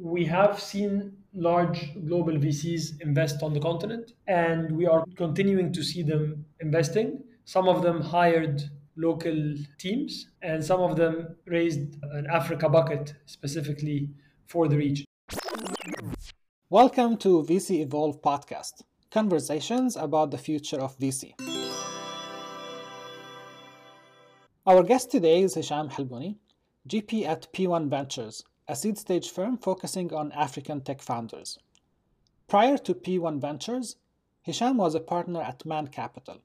we have seen large global VCs invest on the continent, and we are continuing to see them investing. Some of them hired local teams, and some of them raised an Africa bucket specifically for the region. Welcome to VC Evolve podcast, conversations about the future of VC. Our guest today is Hisham Halbouny, GP at P1 Ventures, a seed stage firm focusing on African tech founders. Prior to P1 Ventures, Hisham was a partner at Man Capital,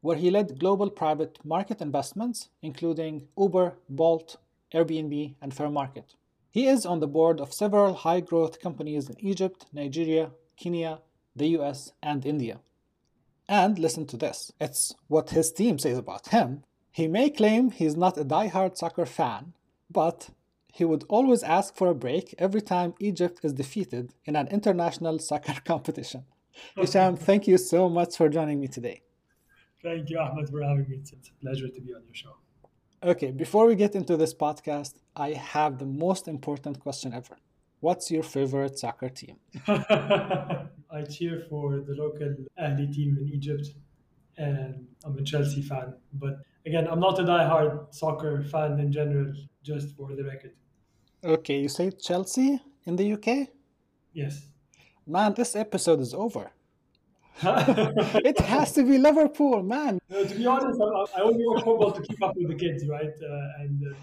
where he led global private market investments, including Uber, Bolt, Airbnb, and Fairmarkit. He is on the board of several high growth companies in Egypt, Nigeria, Kenya, the US, and India. And listen to this it's what his team says about him. He may claim he's not a die-hard soccer fan, but he would always ask for a break every time Egypt is defeated in an international soccer competition. Hisham, thank you so much for joining me today. Thank you, Ahmad, for having me. It's a pleasure to be on your show. Okay, before we get into this podcast, I have the most important question ever. What's your favorite soccer team? I cheer for the local Ahli team in Egypt, and I'm a Chelsea fan. But again, I'm not a die-hard soccer fan in general, just for the record. Okay, you say Chelsea in the UK? Yes. Man, this episode is over. it has to be Liverpool, man. No, to be honest, I, I only watch football to keep up with the kids, right? Uh, and uh,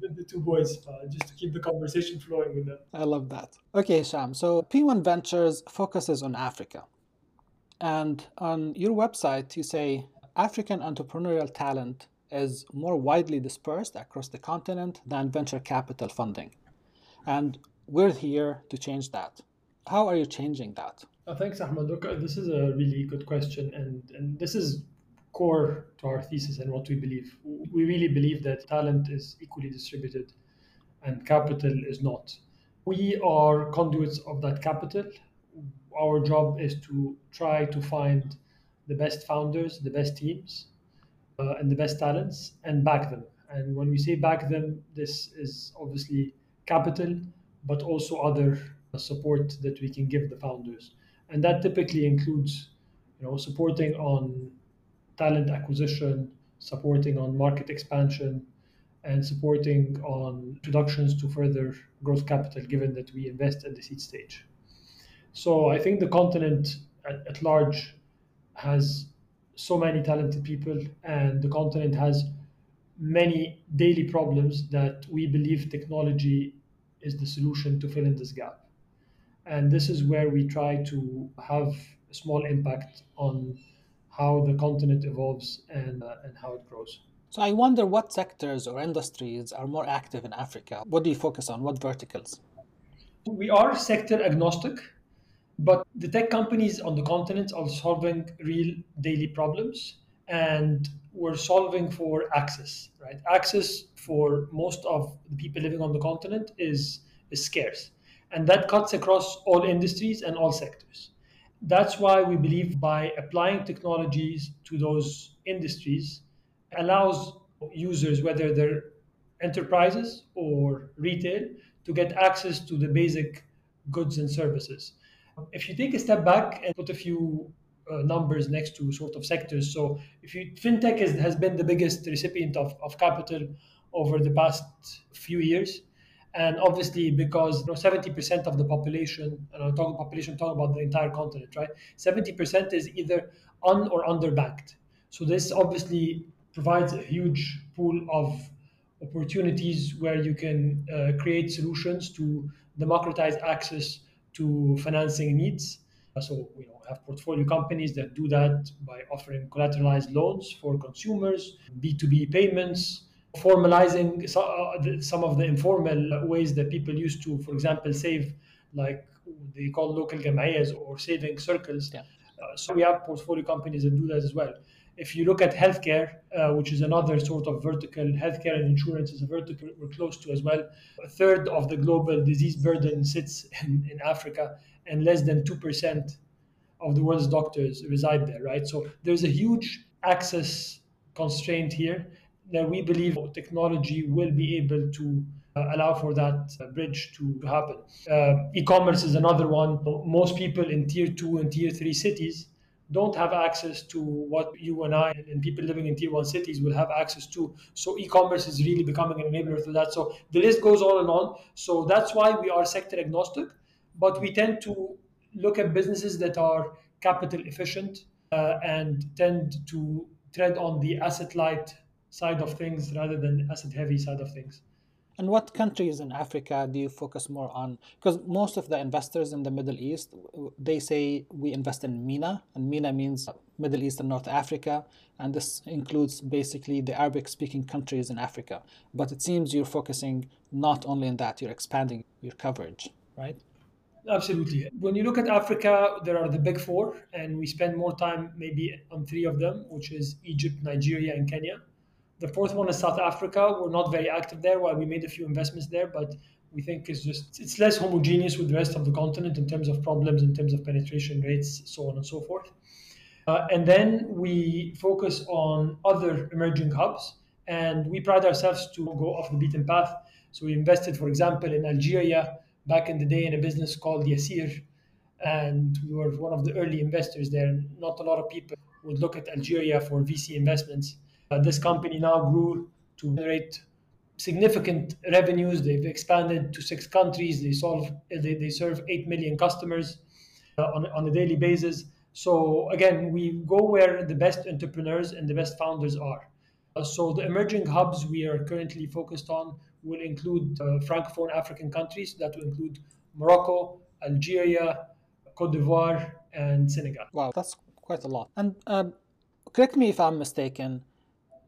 the, the, two boys, uh, just to keep the conversation flowing with them. I love that. Okay, Sham. So P1 Ventures focuses on Africa. And on your website, you say African entrepreneurial talent is more widely dispersed across the continent than venture capital funding. And we're here to change that. How are you changing that? Uh, thanks, Ahmad. Look, uh, this is a really good question, and, and this is core to our thesis and what we believe. We really believe that talent is equally distributed and capital is not. We are conduits of that capital. Our job is to try to find the best founders, the best teams, uh, and the best talents and back them. And when we say back them, this is obviously capital, but also other support that we can give the founders. And that typically includes, you know, supporting on talent acquisition, supporting on market expansion, and supporting on introductions to further growth capital, given that we invest at the seed stage. So I think the continent at, at large has so many talented people, and the continent has many daily problems that we believe technology is the solution to fill in this gap. And this is where we try to have a small impact on how the continent evolves and, uh, and how it grows. So I wonder what sectors or industries are more active in Africa. What do you focus on? What verticals? We are sector agnostic. But the tech companies on the continent are solving real daily problems and we're solving for access, right? Access for most of the people living on the continent is, is scarce. And that cuts across all industries and all sectors. That's why we believe by applying technologies to those industries allows users, whether they're enterprises or retail, to get access to the basic goods and services if you take a step back and put a few uh, numbers next to sort of sectors, so if you fintech is, has been the biggest recipient of, of capital over the past few years, and obviously because you know, 70% of the population, and I'm talking population, talking about the entire continent, right? 70% is either un or underbanked. So this obviously provides a huge pool of opportunities where you can uh, create solutions to democratize access to financing needs. So we know, have portfolio companies that do that by offering collateralized loans for consumers, B2B payments, formalizing uh, some of the informal ways that people used to, for example, save, like they call local jamiyas or saving circles. Yeah. Uh, so we have portfolio companies that do that as well. If you look at healthcare, uh, which is another sort of vertical, healthcare and insurance is a vertical we're close to as well. A third of the global disease burden sits in, in Africa, and less than 2% of the world's doctors reside there, right? So there's a huge access constraint here that we believe technology will be able to uh, allow for that uh, bridge to happen. Uh, e-commerce is another one. Most people in tier two and tier three cities don't have access to what you and I and people living in tier one cities will have access to. So e-commerce is really becoming an enabler for that. So the list goes on and on. So that's why we are sector agnostic, but we tend to look at businesses that are capital efficient uh, and tend to tread on the asset light side of things rather than asset heavy side of things. And what countries in Africa do you focus more on? Because most of the investors in the Middle East, they say we invest in MENA, and MENA means Middle East and North Africa, and this includes basically the Arabic-speaking countries in Africa. But it seems you're focusing not only on that, you're expanding your coverage, right? Absolutely. When you look at Africa, there are the big four, and we spend more time maybe on three of them, which is Egypt, Nigeria, and Kenya. The fourth one is South Africa. We're not very active there. While we made a few investments there, but we think it's just it's less homogeneous with the rest of the continent in terms of problems, in terms of penetration rates, so on and so forth. Uh, and then we focus on other emerging hubs, and we pride ourselves to go off the beaten path. So we invested, for example, in Algeria back in the day in a business called Yassir, and we were one of the early investors there. Not a lot of people would look at Algeria for VC investments. Uh, this company now grew to generate significant revenues. They've expanded to six countries. They solve they, they serve eight million customers uh, on, on a daily basis. So again, we go where the best entrepreneurs and the best founders are. Uh, so the emerging hubs we are currently focused on will include uh, francophone African countries. That will include Morocco, Algeria, Cote d'Ivoire, and Senegal. Wow, that's quite a lot. And um, correct me if I'm mistaken.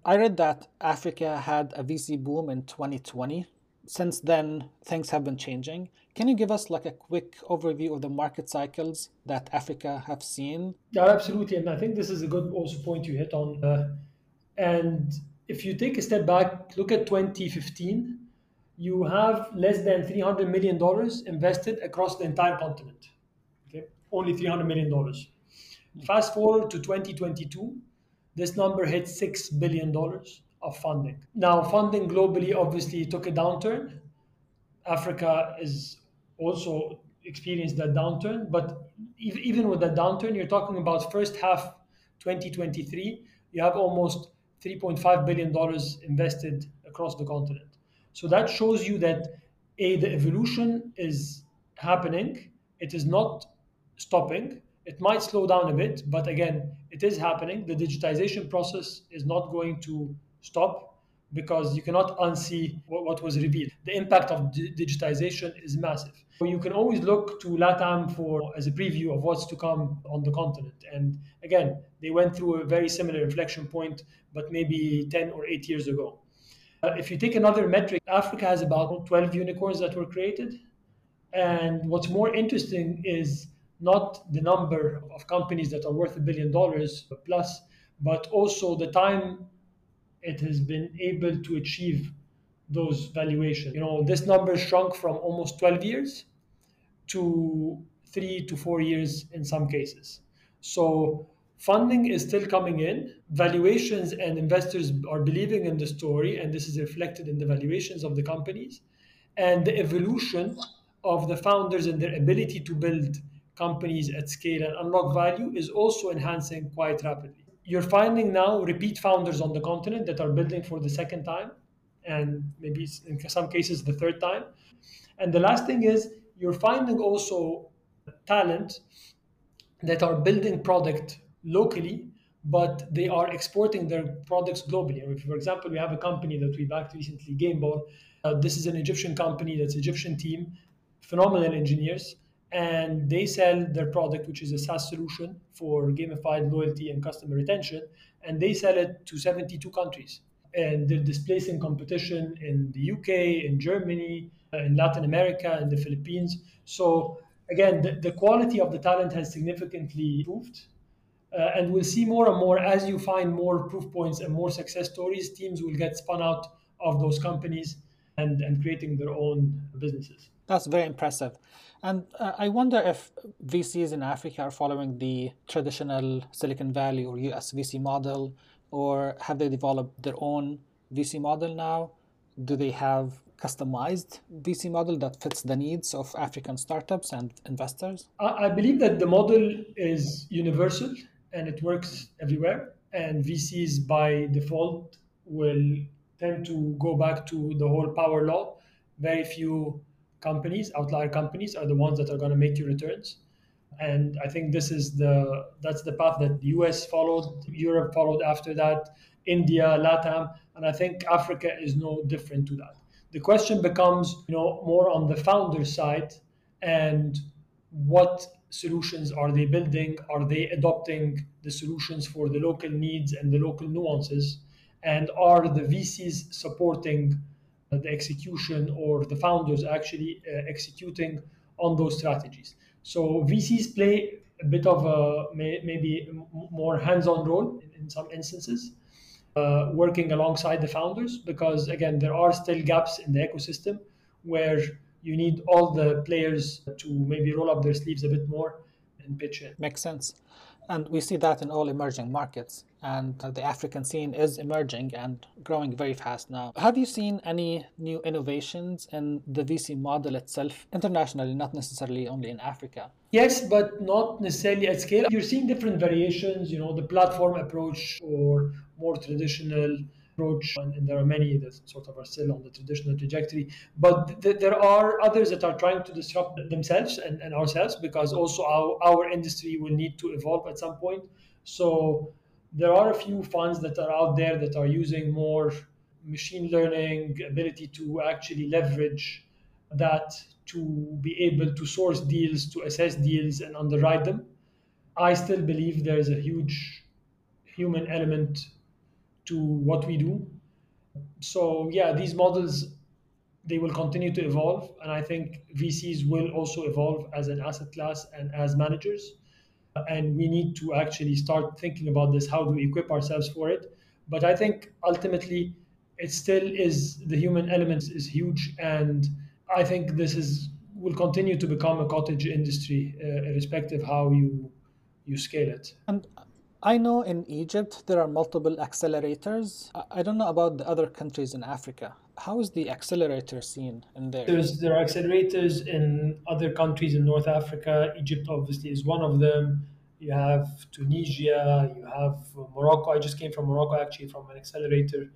I read that Africa had a VC boom in 2020. Since then, things have been changing. Can you give us like a quick overview of the market cycles that Africa have seen? Yeah, absolutely. And I think this is a good also point you hit on. Uh, and if you take a step back, look at 2015, you have less than $300 million invested across the entire continent. Okay, only $300 million. Fast forward to 2022, this number hit $6 billion of funding. Now, funding globally obviously took a downturn. Africa is also experienced that downturn, but even with that downturn, you're talking about first half 2023, you have almost $3.5 billion invested across the continent. So that shows you that A, the evolution is happening, it is not stopping, it might slow down a bit, but again, it is happening. The digitization process is not going to stop because you cannot unsee what, was revealed. The impact of digitization is massive. You can always look to LATAM for as a preview of what's to come on the continent. And again, they went through a very similar inflection point, but maybe 10 or 8 years ago. Uh, if you take another metric, Africa has about 12 unicorns that were created. And what's more interesting is not the number of companies that are worth a billion dollars plus, but also the time it has been able to achieve those valuations. You know, this number shrunk from almost 12 years to three to four years in some cases. So funding is still coming in. Valuations and investors are believing in the story, and this is reflected in the valuations of the companies. And the evolution of the founders and their ability to build companies at scale and unlock value is also enhancing quite rapidly. You're finding now repeat founders on the continent that are building for the second time, and maybe in some cases the third time. And the last thing is you're finding also talent that are building product locally, but they are exporting their products globally. For example, we have a company that we backed recently, Gameball. Uh, this is an Egyptian company that's Egyptian team, phenomenal engineers, and they sell their product, which is a SaaS solution for gamified loyalty and customer retention, and they sell it to 72 countries. And they're displacing competition in the UK, in Germany, uh, in Latin America, in the Philippines. So again, the, the quality of the talent has significantly improved. Uh, and we'll see more and more as you find more proof points and more success stories, teams will get spun out of those companies and, and creating their own businesses. That's very impressive. And uh, I wonder if VCs in Africa are following the traditional Silicon Valley or US VC model, or have they developed their own VC model now? Do they have customized VC model that fits the needs of African startups and investors? I believe that the model is universal and it works everywhere. And VCs by default will tend to go back to the whole power law. Very few companies, outlier companies, are the ones that are going to make you returns. And I think this is the that's the path that the US followed, Europe followed after that, India, LATAM, and I think Africa is no different to that. The question becomes, you know, more on the founder side and what solutions are they building? Are they adopting the solutions for the local needs and the local nuances? And are the VCs supporting the execution or the founders actually uh, executing on those strategies? So VCs play a bit of a may, maybe more hands-on role in, in some instances, uh, working alongside the founders because again there are still gaps in the ecosystem where you need all the players to maybe roll up their sleeves a bit more and pitch in. Makes sense. And we see that in all emerging markets. And uh, the African scene is emerging and growing very fast now. Have you seen any new innovations in the VC model itself internationally, not necessarily only in Africa? Yes, but not necessarily at scale. You're seeing different variations, you know, the platform approach or more traditional approach, and, there are many that sort of are still on the traditional trajectory. But th- there are others that are trying to disrupt themselves and, and ourselves because also our, our industry will need to evolve at some point. So there are a few funds that are out there that are using more machine learning ability to actually leverage that to be able to source deals, to assess deals, and underwrite them. I still believe there is a huge human element to what we do. So yeah, these models they will continue to evolve, and I think VCs will also evolve as an asset class and as managers. And we need to actually start thinking about this. How do we equip ourselves for it? But I think ultimately, it still is the human element is huge, and I think this is will continue to become a cottage industry, uh, irrespective how you you scale it. And I know in Egypt there are multiple accelerators. I don't know about the other countries in Africa. How is the accelerator scene in there? There's, there are accelerators in other countries in North Africa. Egypt obviously is one of them. You have Tunisia, you have Morocco. I just came from Morocco actually from an accelerator.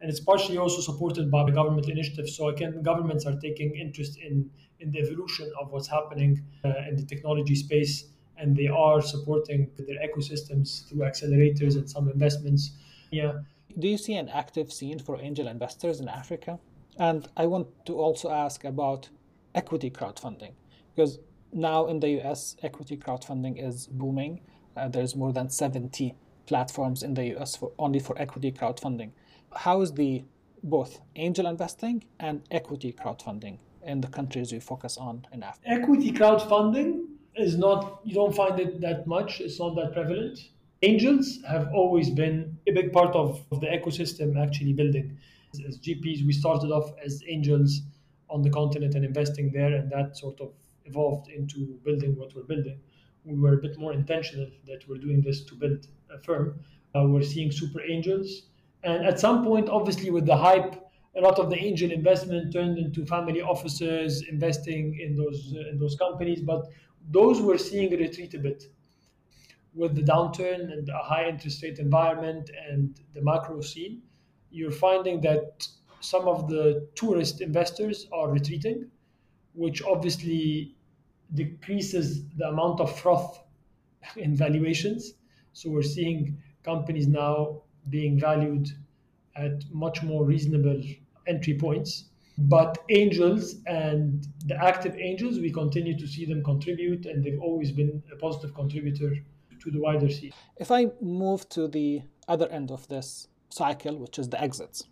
And it's partially also supported by the government initiatives. So again, governments are taking interest in, in the evolution of what's happening uh, in the technology space and they are supporting their ecosystems through accelerators and some investments. Yeah. Do you see an active scene for angel investors in Africa? And I want to also ask about equity crowdfunding because now in the US, equity crowdfunding is booming. Uh, there's more than 70 platforms in the US for only for equity crowdfunding. How is the both angel investing and equity crowdfunding in the countries you focus on in Africa? Equity crowdfunding is not you don't find it that much. It's not that prevalent. Angels have always been a big part of, of the ecosystem actually building. As, as gps we started off as angels on the continent and investing there and that sort of evolved into building what we're building. We were a bit more intentional that we're doing this to build a firm. Uh, we're seeing super angels. And at some point obviously with the hype a lot of the angel investment turned into family offices investing in those uh, in those companies. But those we're seeing a retreat a bit with the downturn and the high interest rate environment and the macro scene. You're finding that some of the tourist investors are retreating, which obviously decreases the amount of froth in valuations. So we're seeing companies now being valued at much more reasonable entry points but angels and the active angels, we continue to see them contribute, and they've always been a positive contributor to the wider scene. If I move to the other end of this cycle, which is the exits,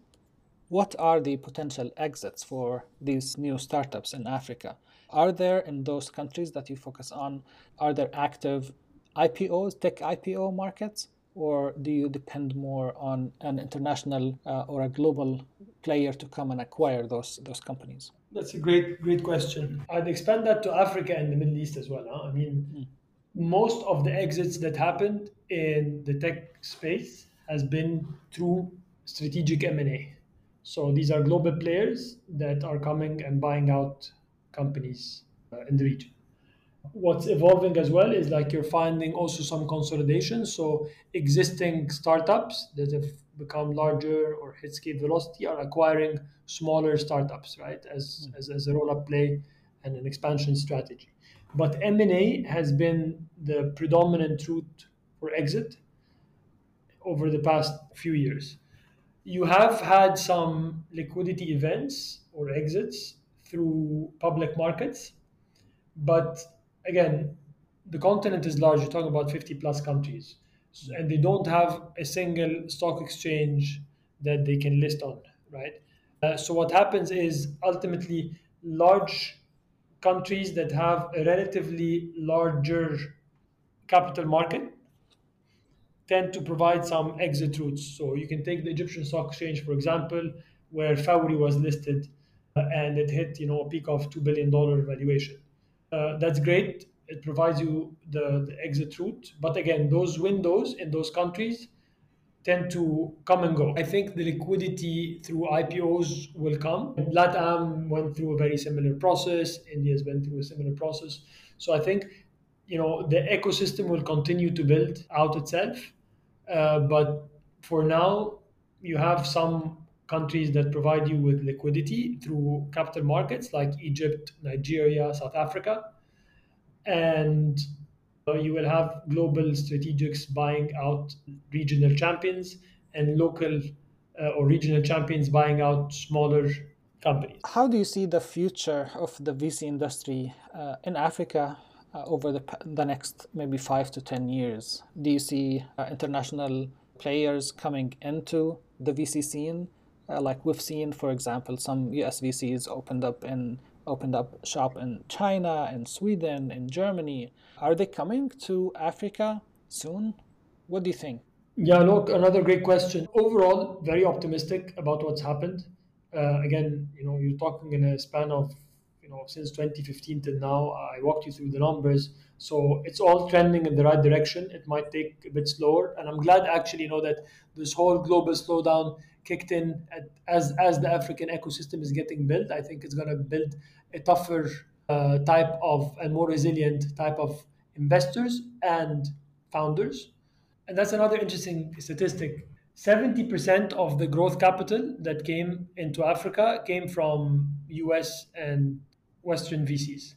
what are the potential exits for these new startups in Africa? Are there in those countries that you focus on, are there active IPOs, tech IPO markets? Or do you depend more on an international uh, or a global player to come and acquire those those companies? That's a great great question. I'd expand that to Africa and the Middle East as well. Huh? I mean, mm. most of the exits that happened in the tech space has been through strategic M&A. So these are global players that are coming and buying out companies uh, in the region. What's evolving as well is like you're finding also some consolidation. So existing startups that have become larger or hit scale velocity are acquiring smaller startups, right? As, hmm. as, as a roll-up play and an expansion strategy. But M&A has been the predominant route for exit over the past few years. You have had some liquidity events or exits through public markets, but again, the continent is large. You're talking about 50 plus countries, and they don't have a single stock exchange that they can list on, right? Uh, so what happens is ultimately large countries that have a relatively larger capital market tend to provide some exit routes. So you can take the Egyptian Stock Exchange, for example, where Fawry was listed uh, and it hit you know a peak of two billion dollar valuation. Uh, that's great. It provides you the, the exit route, but again, those windows in those countries tend to come and go. I think the liquidity through IPOs will come. LATAM went through a very similar process. India's been through a similar process. So I think, you know, the ecosystem will continue to build out itself. Uh, but for now, you have some countries that provide you with liquidity through capital markets like Egypt, Nigeria, South Africa. And uh, you will have global strategics buying out regional champions and local uh, or regional champions buying out smaller companies. How do you see the future of the VC industry uh, in Africa uh, over the, the next maybe five to 10 years? Do you see uh, international players coming into the VC scene? Uh, like we've seen, for example, some US VCs opened up in opened up shop in China, and Sweden, and Germany. Are they coming to Africa soon? What do you think? Yeah, look, another great question. Overall, very optimistic about what's happened. Uh, again, you know, you're talking in a span of you know since 2015 till now i walked you through the numbers so it's all trending in the right direction it might take a bit slower and i'm glad actually you know that this whole global slowdown kicked in at, as as the african ecosystem is getting built i think it's going to build a tougher uh, type of and more resilient type of investors and founders and that's another interesting statistic 70% of the growth capital that came into Africa came from US and Western VCs.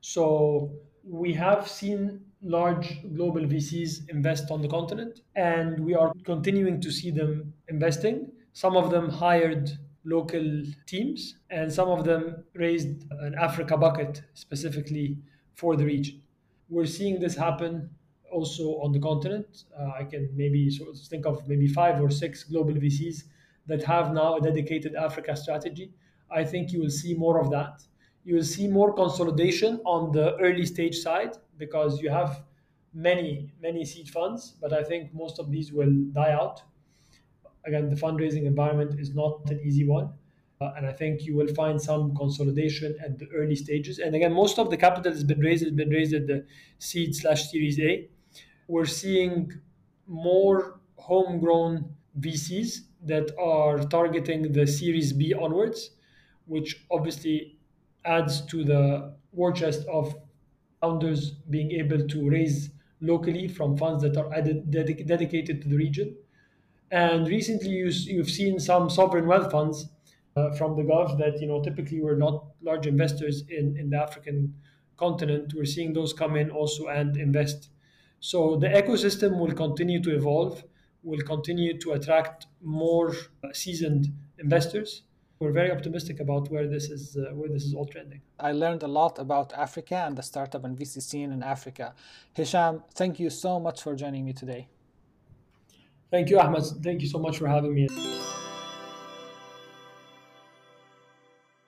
So we have seen large global VCs invest on the continent, and we are continuing to see them investing. Some of them hired local teams, and some of them raised an Africa bucket specifically for the region. We're seeing this happen also on the continent. Uh, I can maybe sort of think of maybe five or six global VCs that have now a dedicated Africa strategy. I think you will see more of that you will see more consolidation on the early stage side because you have many many seed funds but i think most of these will die out. Again the fundraising environment is not an easy one uh, and i think you will find some consolidation at the early stages. And again most of the capital has been raised has been raised at the seed slash series a. We're seeing more homegrown vcs that are targeting the series b onwards which obviously adds to the war chest of founders being able to raise locally from funds that are added, dedic- dedicated to the region. And recently, you, you've seen some sovereign wealth funds uh, from the Gulf that you know typically were not large investors in, in the African continent. We're seeing those come in also and invest. So the ecosystem will continue to evolve, will continue to attract more seasoned investors we're very optimistic about where this is uh, where this is all trending. I learned a lot about Africa and the startup and VC scene in Africa. Hisham, thank you so much for joining me today. Thank you, Ahmad. Thank you so much for having me.